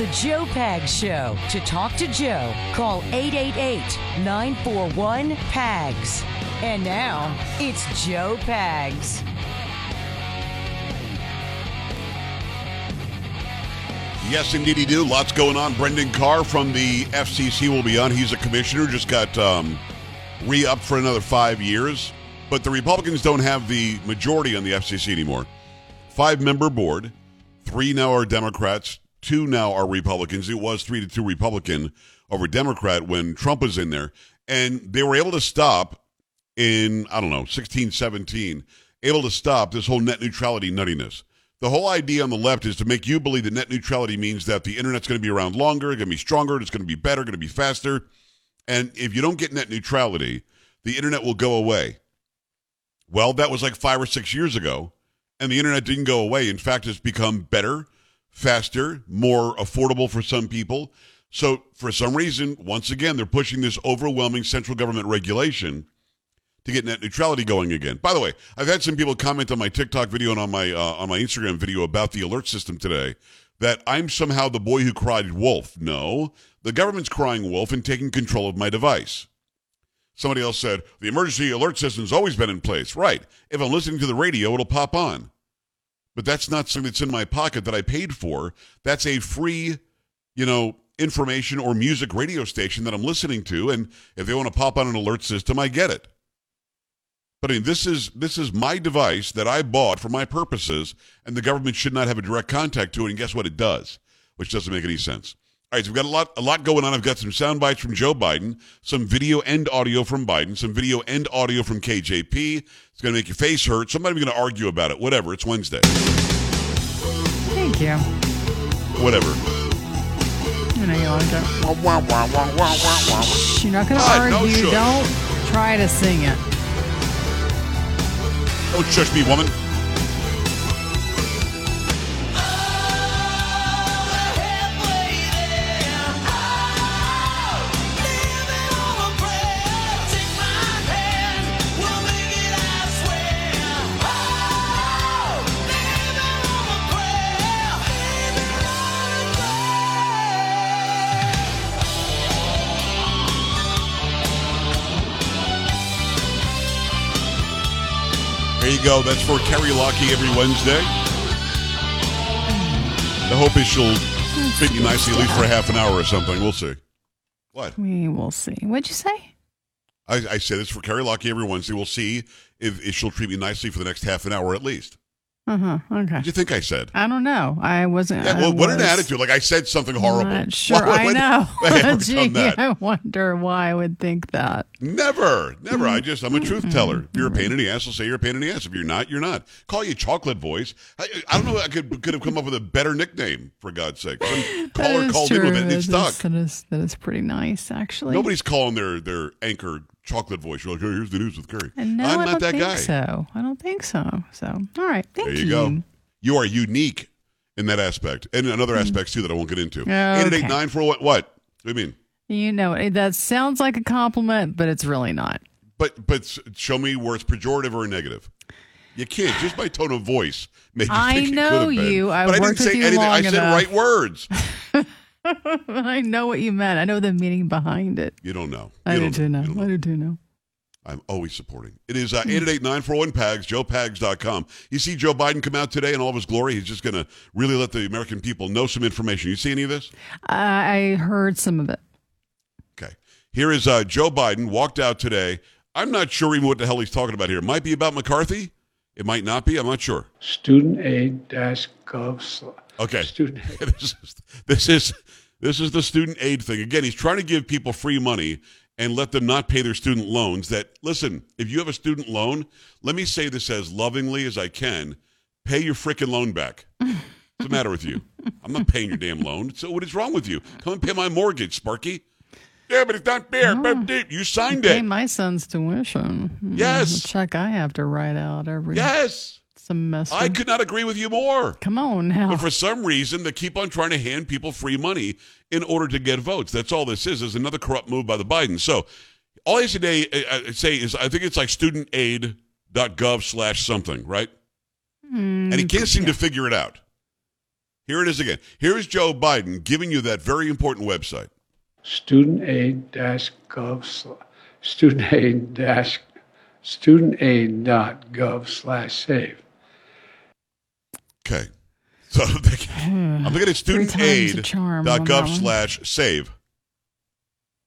The Joe Pag Show. To talk to Joe, call 888 941 PAGS. And now, it's Joe Pags. Yes, indeed, he do. Lots going on. Brendan Carr from the FCC will be on. He's a commissioner, just got um, re upped for another five years. But the Republicans don't have the majority on the FCC anymore. Five member board, three now are Democrats, two now are Republicans. It was three to two Republican over Democrat when Trump was in there. And they were able to stop in, I don't know, 16, 17, able to stop this whole net neutrality nuttiness. The whole idea on the left is to make you believe that net neutrality means that the internet's going to be around longer, going to be stronger, it's going to be better, going to be faster. And if you don't get net neutrality, the internet will go away. Well, that was like five or six years ago, and the internet didn't go away. In fact, it's become better, faster, more affordable for some people. So, for some reason, once again, they're pushing this overwhelming central government regulation to get net neutrality going again. By the way, I've had some people comment on my TikTok video and on my uh, on my Instagram video about the alert system today that I'm somehow the boy who cried wolf. No, the government's crying wolf and taking control of my device. Somebody else said the emergency alert system's always been in place. Right. If I'm listening to the radio, it'll pop on. But that's not something that's in my pocket that I paid for. That's a free, you know, information or music radio station that I'm listening to. And if they want to pop on an alert system, I get it. But I mean, this is this is my device that I bought for my purposes, and the government should not have a direct contact to it. And guess what? It does, which doesn't make any sense. All right, so we've got a lot a lot going on. I've got some sound bites from Joe Biden, some video and audio from Biden, some video and audio from KJP. It's going to make your face hurt. Somebody's going to argue about it. Whatever. It's Wednesday. Thank you. Whatever. I know you like it. You're not going to ah, God, no argue. shush. Don't try to sing it. Don't shush me, woman. You go. That's for Carrie Lockie every Wednesday. The hope is she'll fit you nicely, at least for half an hour or something. We'll see. What? We will see. What'd you say? I, I say this for Carrie Lockie every Wednesday. We'll see if, if she'll treat me nicely for the next half an hour at least. Uh huh. Okay. What do you think I said? I don't know. I wasn't. Yeah, I well, what an attitude! Like I said something horrible. Not sure. Why I know. I Gee? I wonder why I would think that. Never, never. I just, I'm a truth Mm-hmm. teller. If you're a pain in the ass, I'll say you're a pain in the ass. If you're not, you're not. Call you chocolate voice. I, I don't know. I could could have come up with a better nickname for God's sake. Some caller called in with it and it stuck. That is, that is pretty nice, actually. Nobody's calling their their anchor chocolate voice. You're like, hey, here's the news with Curry. And no, I'm I not don't that think guy. so. I don't think so. So, all right. Thank There you. you go. You are unique in that aspect, and in other hmm. aspects too that I won't get into. Okay. Eight eight eight nine four what? What? Do you mean? You know, that sounds like a compliment, but it's really not. But but show me where it's pejorative or negative. You can't just by tone of voice make you I know could have been. you. I but I didn't worked with say you anything. I said enough. right words. I know what you meant. I know the meaning behind it. You don't know. I You do don't too know. You don't I do know. I'm always supporting. It is uh, 888-941-PAGS, joepags.com. You see Joe Biden come out today in all of his glory. He's just going to really let the American people know some information. You see any of this? I I heard some of it. Okay. Here is uh, Joe Biden walked out today. I'm not sure even what the hell he's talking about here. It might be about McCarthy. It might not be. I'm not sure. studentaid-gov slash Okay. student aid. this is this is this is the student aid thing. Again, he's trying to give people free money and let them not pay their student loans. That listen, if you have a student loan, let me say this as lovingly as I can: pay your freaking loan back. What's the matter with you? I'm not paying your damn loan. So what is wrong with you? Come and pay my mortgage, Sparky. Yeah, but it's not fair. But You signed Pay it. Pay my son's tuition. Mm, Yes. The check I have to write out every Yes. Semester. I could not agree with you more. Come on now. But for some reason, they keep on trying to hand people free money in order to get votes. That's all this is. Is another corrupt move by the Biden. So all I today uh, say is I think it's like studentaid.gov slash something, right? Hmm, And he can't seem to figure it out. Here it is again. Here's Joe Biden giving you that very important website. studentaid-gov sl- studentaid dash studentaid.gov slash save. Okay. So I'm looking at Three times the charm on that studentaid.gov slash save.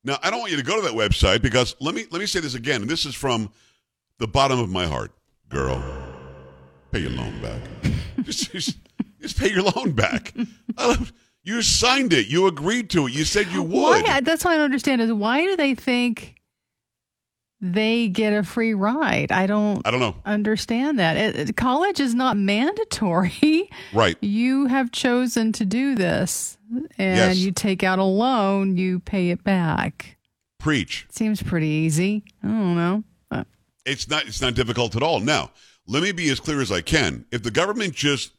Now, I don't want you to go to that website because let me let me say this again, and this is from the bottom of my heart. Girl, pay your loan back. just, just, just pay your loan back. Don't- you signed it. You agreed to it. You said you would. Why? That's what I don't understand is why do they think they get a free ride? I don't I don't know. understand that. It, it- college is not mandatory. Right. You have chosen to do this and Yes. you take out a loan, you pay it back. Preach. Seems pretty easy. I don't know. Uh, It's not it's not difficult at all. Now, let me be as clear as I can. If the government just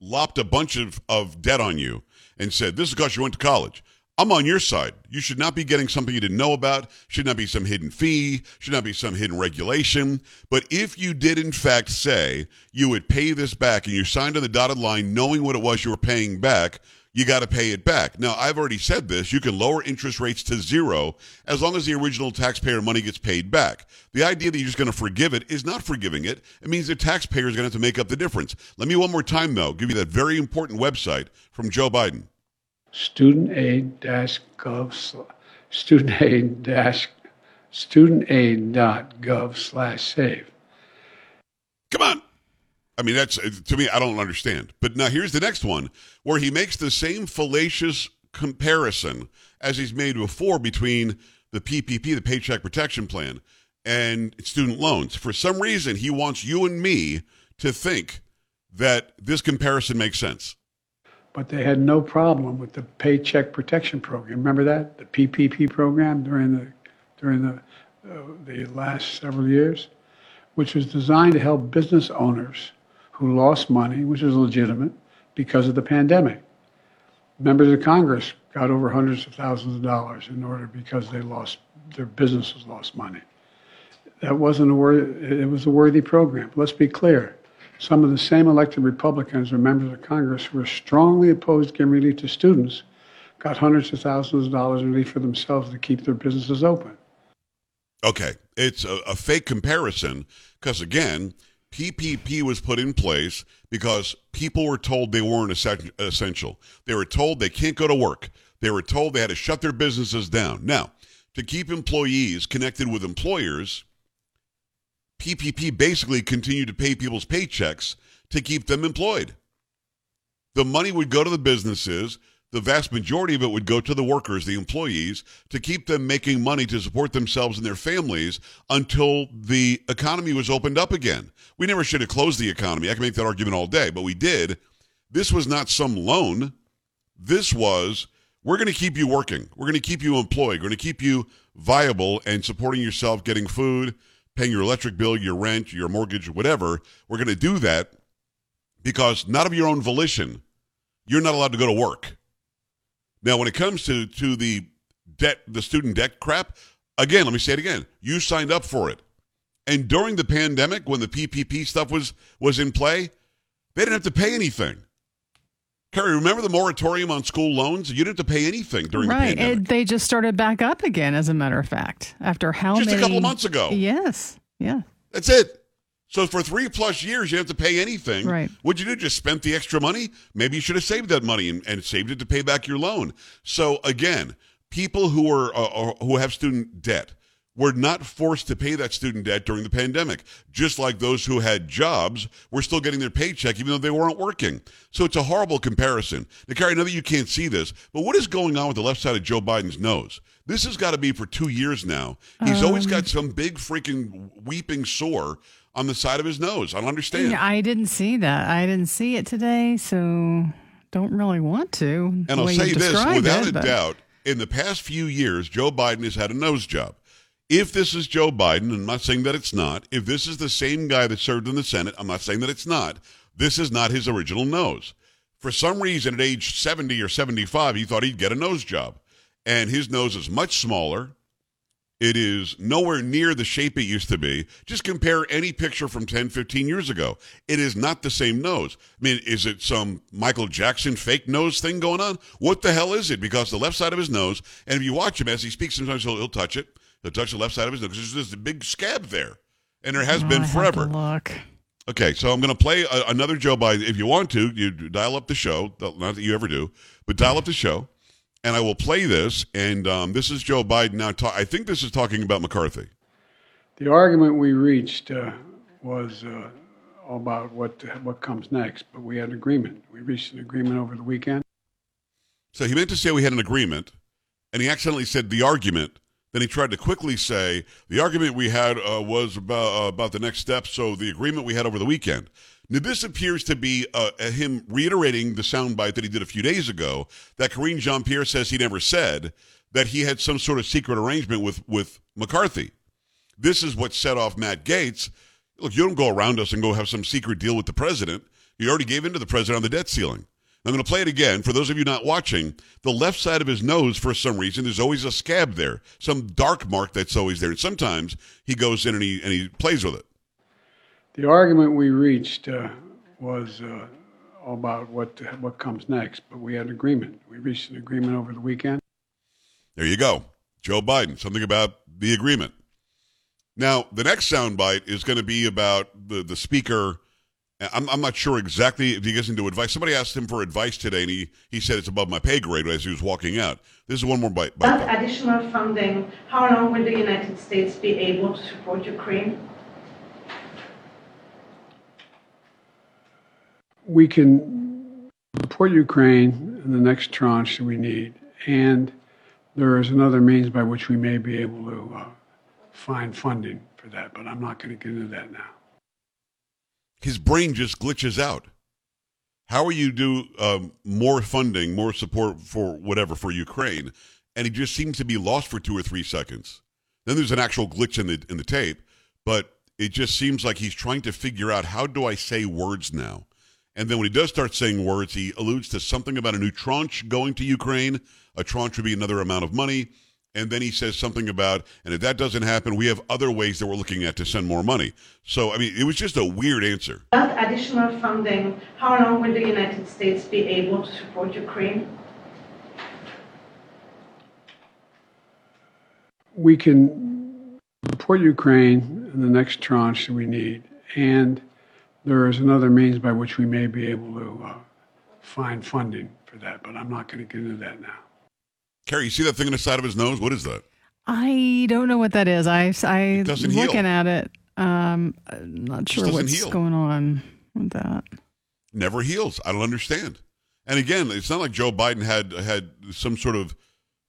lopped a bunch of, of debt on you and said, This is because you went to college, I'm on your side. You should not be getting something you didn't know about, should not be some hidden fee, should not be some hidden regulation. But if you did in fact say you would pay this back and you signed on the dotted line knowing what it was you were paying back, you got to pay it back. Now, I've already said this. You can lower interest rates to zero as long as the original taxpayer money gets paid back. The idea that you're just going to forgive it is not forgiving it. It means the taxpayer is going to have to make up the difference. Let me one more time, though, give you that very important website from Joe Biden. Studentaid-gov studentaid studentaid.gov slash save. Come on. I mean, that's to me, I don't understand. But now here's the next one where he makes the same fallacious comparison as he's made before between the PPP, the Paycheck Protection Plan, and student loans. For some reason, he wants you and me to think that this comparison makes sense. But they had no problem with the Paycheck Protection Program. Remember that the PPP program during the during the uh, the last several years, which was designed to help business owners who lost money, which is legitimate, because of the pandemic. Members of Congress got over hundreds of thousands of dollars in order because they lost their businesses lost money. That wasn't a worthy, it was a worthy program. Let's be clear. Some of the same elected Republicans or members of Congress who were strongly opposed giving relief to students got hundreds of thousands of dollars in relief for themselves to keep their businesses open. Okay, it's a, a fake comparison because again, PPP was put in place because people were told they weren't essential. They were told they can't go to work. They were told they had to shut their businesses down. Now, to keep employees connected with employers, PPP basically continued to pay people's paychecks to keep them employed. The money would go to the businesses. The vast majority of it would go to the workers, the employees, to keep them making money to support themselves and their families until the economy was opened up again. We never should have closed the economy. I can make that argument all day, but we did. This was not some loan. This was we're going to keep you working. We're going to keep you employed. We're going to keep you viable and supporting yourself, getting food, paying your electric bill, your rent, your mortgage, whatever. We're going to do that because not of your own volition, you're not allowed to go to work. Now, when it comes to to the debt, the student debt crap, again, let me say it again. You signed up for it, and during the pandemic, when the PPP stuff was was in play, they didn't have to pay anything. Carrie, remember the moratorium on school loans? You didn't have to pay anything during the right. pandemic. It, they just started back up again, as a matter of fact. After how many? Just a couple of months ago. Yes. Yeah. That's it. So for three plus years, you have to pay anything. Right. What'd you do? Just spent the extra money? Maybe you should have saved that money and, and saved it to pay back your loan. So again, people who are uh, uh, who have student debt were not forced to pay that student debt during the pandemic. Just like those who had jobs were still getting their paycheck even though they weren't working. So it's a horrible comparison. Now, Carrie, I know that you can't see this, but what is going on with the left side of Joe Biden's nose? This has got to be for two years now. He's always um. got some big freaking weeping sore on the side of his nose. I don't understand. I didn't see that. I didn't see it today, so don't really want to. And I'll say this without it, a but- doubt, in the past few years, Joe Biden has had a nose job. If this is Joe Biden, I'm not saying that it's not, if this is the same guy that served in the Senate, I'm not saying that it's not, this is not his original nose. For some reason, at age 70 or 75, he thought he'd get a nose job. And his nose is much smaller. It is nowhere near the shape it used to be. Just compare any picture from 10, 15 years ago. It is not the same nose. I mean, is it some Michael Jackson fake nose thing going on? What the hell is it? Because the left side of his nose, and if you watch him as he speaks, sometimes he'll, he'll touch it. He'll touch the left side of his nose because there's this big scab there. And there has Oh, been I have to forever. Look. Okay, so I'm going to play a, another Joe Biden. If you want to, you dial up the show. Not that you ever do, but dial up the show, and I will play this. And um, this is Joe Biden now. Ta- I think this is talking about McCarthy. The argument we reached uh, was uh, all about what what comes next, but we had an agreement. We reached an agreement over the weekend. So he meant to say we had an agreement, and he accidentally said the argument. Then he tried to quickly say the argument we had uh, was about uh, about the next step. So the agreement we had over the weekend. Now this appears to be uh, him reiterating the soundbite that he did a few days ago that Karine Jean Pierre says he never said that he had some sort of secret arrangement with with McCarthy. This is what set off Matt Gaetz. Look, you don't go around us and go have some secret deal with the president. You already gave in to the president on the debt ceiling. I'm going to play it again. For those of you not watching, the left side of his nose, for some reason, there's always a scab there, some dark mark that's always there. And sometimes he goes in and he, and he plays with it. The argument we reached uh, was uh, all about what what comes next, but we had an agreement. We reached an agreement over the weekend. There you go. Joe Biden, something about the agreement. Now, the next soundbite is going to be about the, the speaker. I'm, I'm not sure exactly if he gets into advice. Somebody asked him for advice today, and he, he said it's above my pay grade as he was walking out. This is one more bite. bite. That additional funding, how long will the United States be able to support Ukraine? We can support Ukraine in the next tranche that we need, and there is another means by which we may be able to uh, find funding for that, but I'm not going to get into that now. His brain just glitches out. How are you do um, more funding, more support for whatever for Ukraine, and he just seems to be lost for two or three seconds. Then there's an actual glitch in the in the tape, but it just seems like he's trying to figure out how do I say words now. And then when he does start saying words, he alludes to something about a new tranche going to Ukraine. A tranche would be another amount of money. And then he says something about, and if that doesn't happen, we have other ways that we're looking at to send more money. So, I mean, it was just a weird answer. That additional funding, how long will the United States be able to support Ukraine? We can support Ukraine in the next tranche that we need, and there is another means by which we may be able to uh, find funding for that, but I'm not going to get into that now. Carrie, you see that thing on the side of his nose? What is that? I don't know what that is. I I doesn't heal. looking at it. Um, I'm not sure what's heal. going on with that. Never heals. I don't understand. And again, it's not like Joe Biden had had some sort of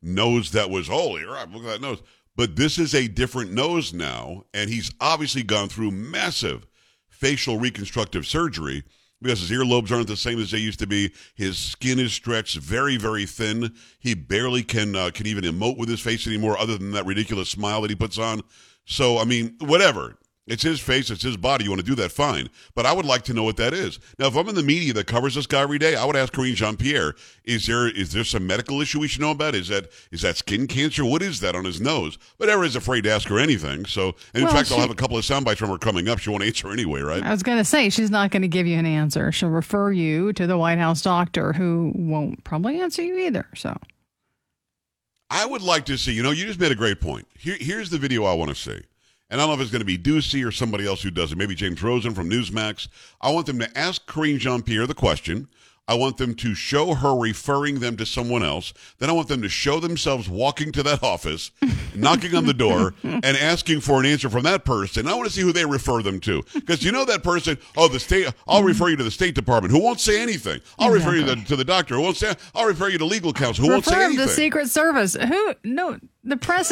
nose that was holy. Right, look at that nose. But this is a different nose now, and he's obviously gone through massive facial reconstructive surgery because his earlobes aren't the same as they used to be. His skin is stretched very, very thin. He barely can uh, can even emote with his face anymore, other than that ridiculous smile that he puts on. So, I mean, whatever. It's his face, it's his body. You want to do that, fine. But I would like to know what that is. Now, if I'm in the media that covers this guy every day, I would ask Karine Jean Pierre: Is there is there some medical issue we should know about? Is that is that skin cancer? What is that on his nose? But everyone's afraid to ask her anything. So, and in Well, fact, I'll have a couple of sound bites from her coming up. She won't answer anyway, right? I was going to say she's not going to give you an answer. She'll refer you to the White House doctor, who won't probably answer you either. So I would like to see, you know, you just made a great point. Here, here's the video I want to see. And I don't know if it's going to be Doocy or somebody else who does it, maybe James Rosen from Newsmax. I want them to ask Karine Jean Pierre the question. I want them to show her referring them to someone else. Then I want them to show themselves walking to that office, knocking on the door, and asking for an answer from that person. I want to see who they refer them to. Because you know that person, oh, the state, I'll refer you to the State Department, who won't say anything. I'll refer you to, to the doctor, who won't say, I'll refer you to legal counsel, who won't say anything. the Secret Service. Who? No, the press.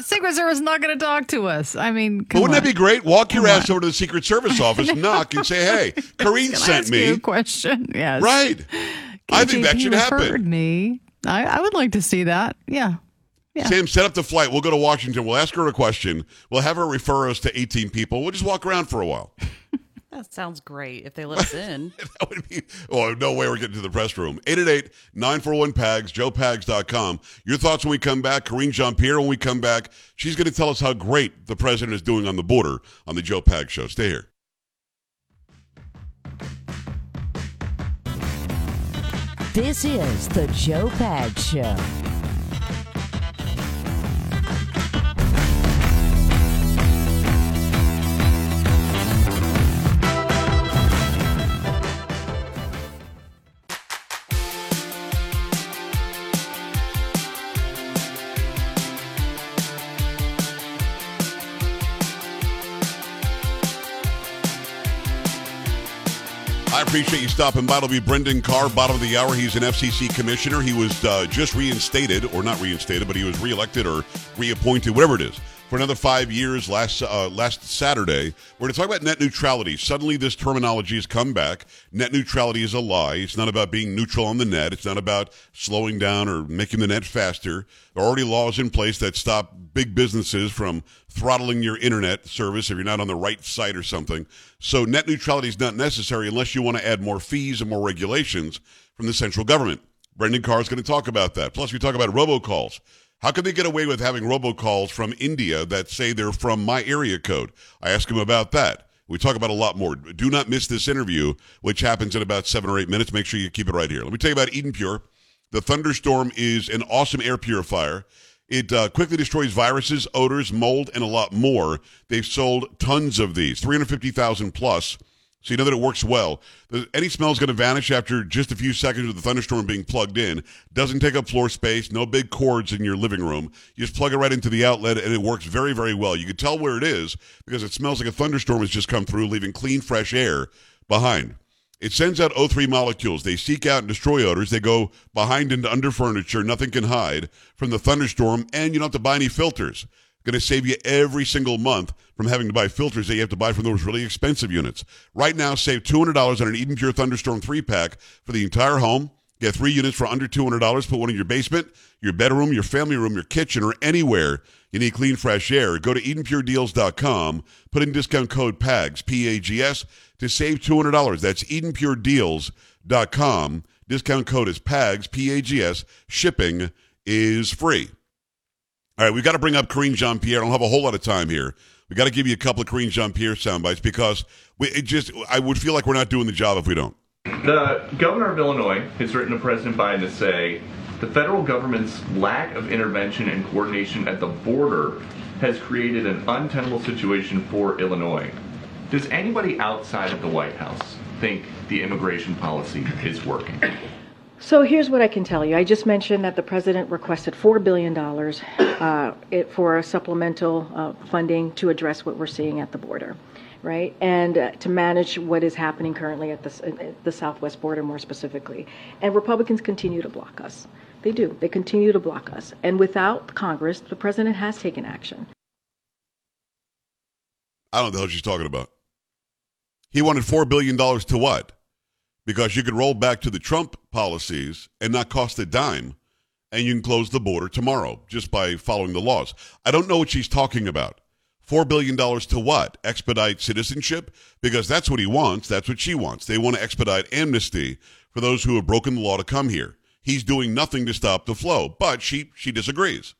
Secret Service is not going to talk to us. I mean, But wouldn't on. that be great? Walk your Come ass on. over to the Secret Service office, knock, and say, "Hey, I sent me." a question. Yes, Right? I think that should happen. Me. I, I would like to see that. Yeah. Yeah. Sam, set up the flight. We'll go to Washington. We'll ask her a question. We'll have her refer us to 18 people. We'll just walk around for a while. That sounds great if they let us in. that would be, oh, no way we're getting to the press room. 888-941-PAGS, joepags.com. Your thoughts when we come back. Karine Jean-Pierre when we come back. She's going to tell us how great the president is doing on the border on the Joe Pags Show. Stay here. This is the Joe Pag Show. Appreciate you stopping by. It'll be Brendan Carr, bottom of the hour. He's an FCC commissioner. He was uh, just reinstated, or not reinstated, but he was reelected or reappointed, whatever it is, for another five years last uh, last Saturday. We're going to talk about net neutrality. Suddenly, this terminology has come back. Net neutrality is a lie. It's not about being neutral on the net. It's not about slowing down or making the net faster. There are already laws in place that stop big businesses from throttling your internet service if you're not on the right site or something. So net neutrality is not necessary unless you want to add more fees and more regulations from the central government. Brendan Carr is going to talk about that. Plus, we talk about robocalls. How can they get away with having robocalls from India that say they're from my area code? I ask him about that. We talk about a lot more. Do not miss this interview, which happens in about seven or eight minutes. Make sure you keep it right here. Let me tell you about Eden Pure. The Thunderstorm is an awesome air purifier. It uh, quickly destroys viruses, odors, mold, and a lot more. They've sold tons of these, 350,000 plus. So you know that it works well. Any smell is going to vanish after just a few seconds with the thunderstorm being plugged in. Doesn't take up floor space. No big cords in your living room. You just plug it right into the outlet, and it works very, very well. You can tell where it is because it smells like a thunderstorm has just come through, leaving clean, fresh air behind. It sends out O3 molecules. They seek out and destroy odors. They go behind and under furniture. Nothing can hide from the thunderstorm, and you don't have to buy any filters. Going to save you every single month from having to buy filters that you have to buy from those really expensive units. Right now, save $200 on an Eden Pure Thunderstorm 3 pack for the entire home. Get three units for under $200. Put one in your basement, your bedroom, your family room, your kitchen, or anywhere you need clean, fresh air. Go to EdenPureDeals.com. Put in discount code PAGS, P-A-G-S, to save $200. That's EdenPureDeals.com. Discount code is PAGS, P-A-G-S. Shipping is free. All right, we've got to bring up Karine Jean Pierre. I don't have a whole lot of time here. We've got to give you a couple of Karine Jean Pierre sound bites because we, it just I would feel like we're not doing the job if we don't. The governor of Illinois has written to President Biden to say the federal government's lack of intervention and coordination at the border has created an untenable situation for Illinois. Does anybody outside of the White House think the immigration policy is working? So here's what I can tell you. I just mentioned that the president requested $4 billion uh, it, for supplemental uh, funding to address what we're seeing at the border, right? And uh, to manage what is happening currently at the, at the southwest border more specifically. And Republicans continue to block us. They do. They continue to block us. And without Congress, the president has taken action. I don't know what she's talking about. He wanted $4 billion to what? Because you could roll back to the Trump policies and not cost a dime, and you can close the border tomorrow just by following the laws. I don't know what she's talking about. $4 billion to what? Expedite citizenship? Because that's what he wants. That's what she wants. They want to expedite amnesty for those who have broken the law to come here. He's doing nothing to stop the flow, but she, she disagrees.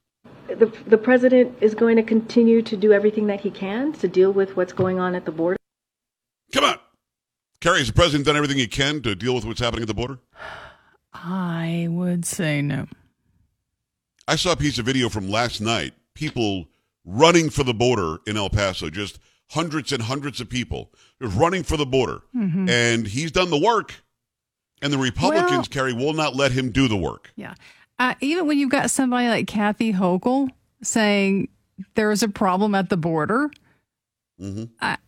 The, the president is going to continue to do everything that he can to deal with what's going on at the border. Come on. Carrie, has the president done everything he can to deal with what's happening at the border? I would say no. I saw a piece of video from last night. People running for the border in El Paso, just hundreds and hundreds of people running for the border. And he's done the work. And the Republicans, Well- Carrie, will not let him do the work. Yeah. Uh, even when you've got somebody like Kathy Hochul saying there's a problem at the border, Mhm. I-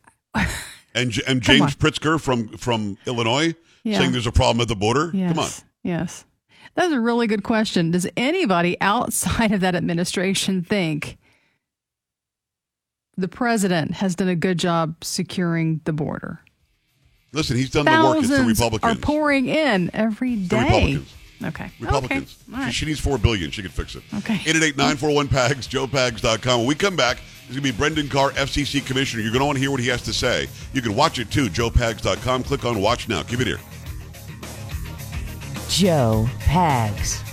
And, and James. Pritzker from, from Illinois Yeah. saying there's a problem at the border. yes, Come on. Yes, that's a really good question. Does anybody outside of that administration think the president has done a good job securing the border? Listen, he's done the work. It's the Thousands Republicans. are pouring in every day. The. Republicans. Okay. Republicans. Okay. Right. She, she needs four billion. She can fix it. Okay. 888-941-PAGS, joepags.com. When we come back, it's going to be Brendan Carr, FCC Commissioner. You're going to want to hear what he has to say. You can watch it too, joepags.com. Click on Watch Now. Give it here. Joe Pags.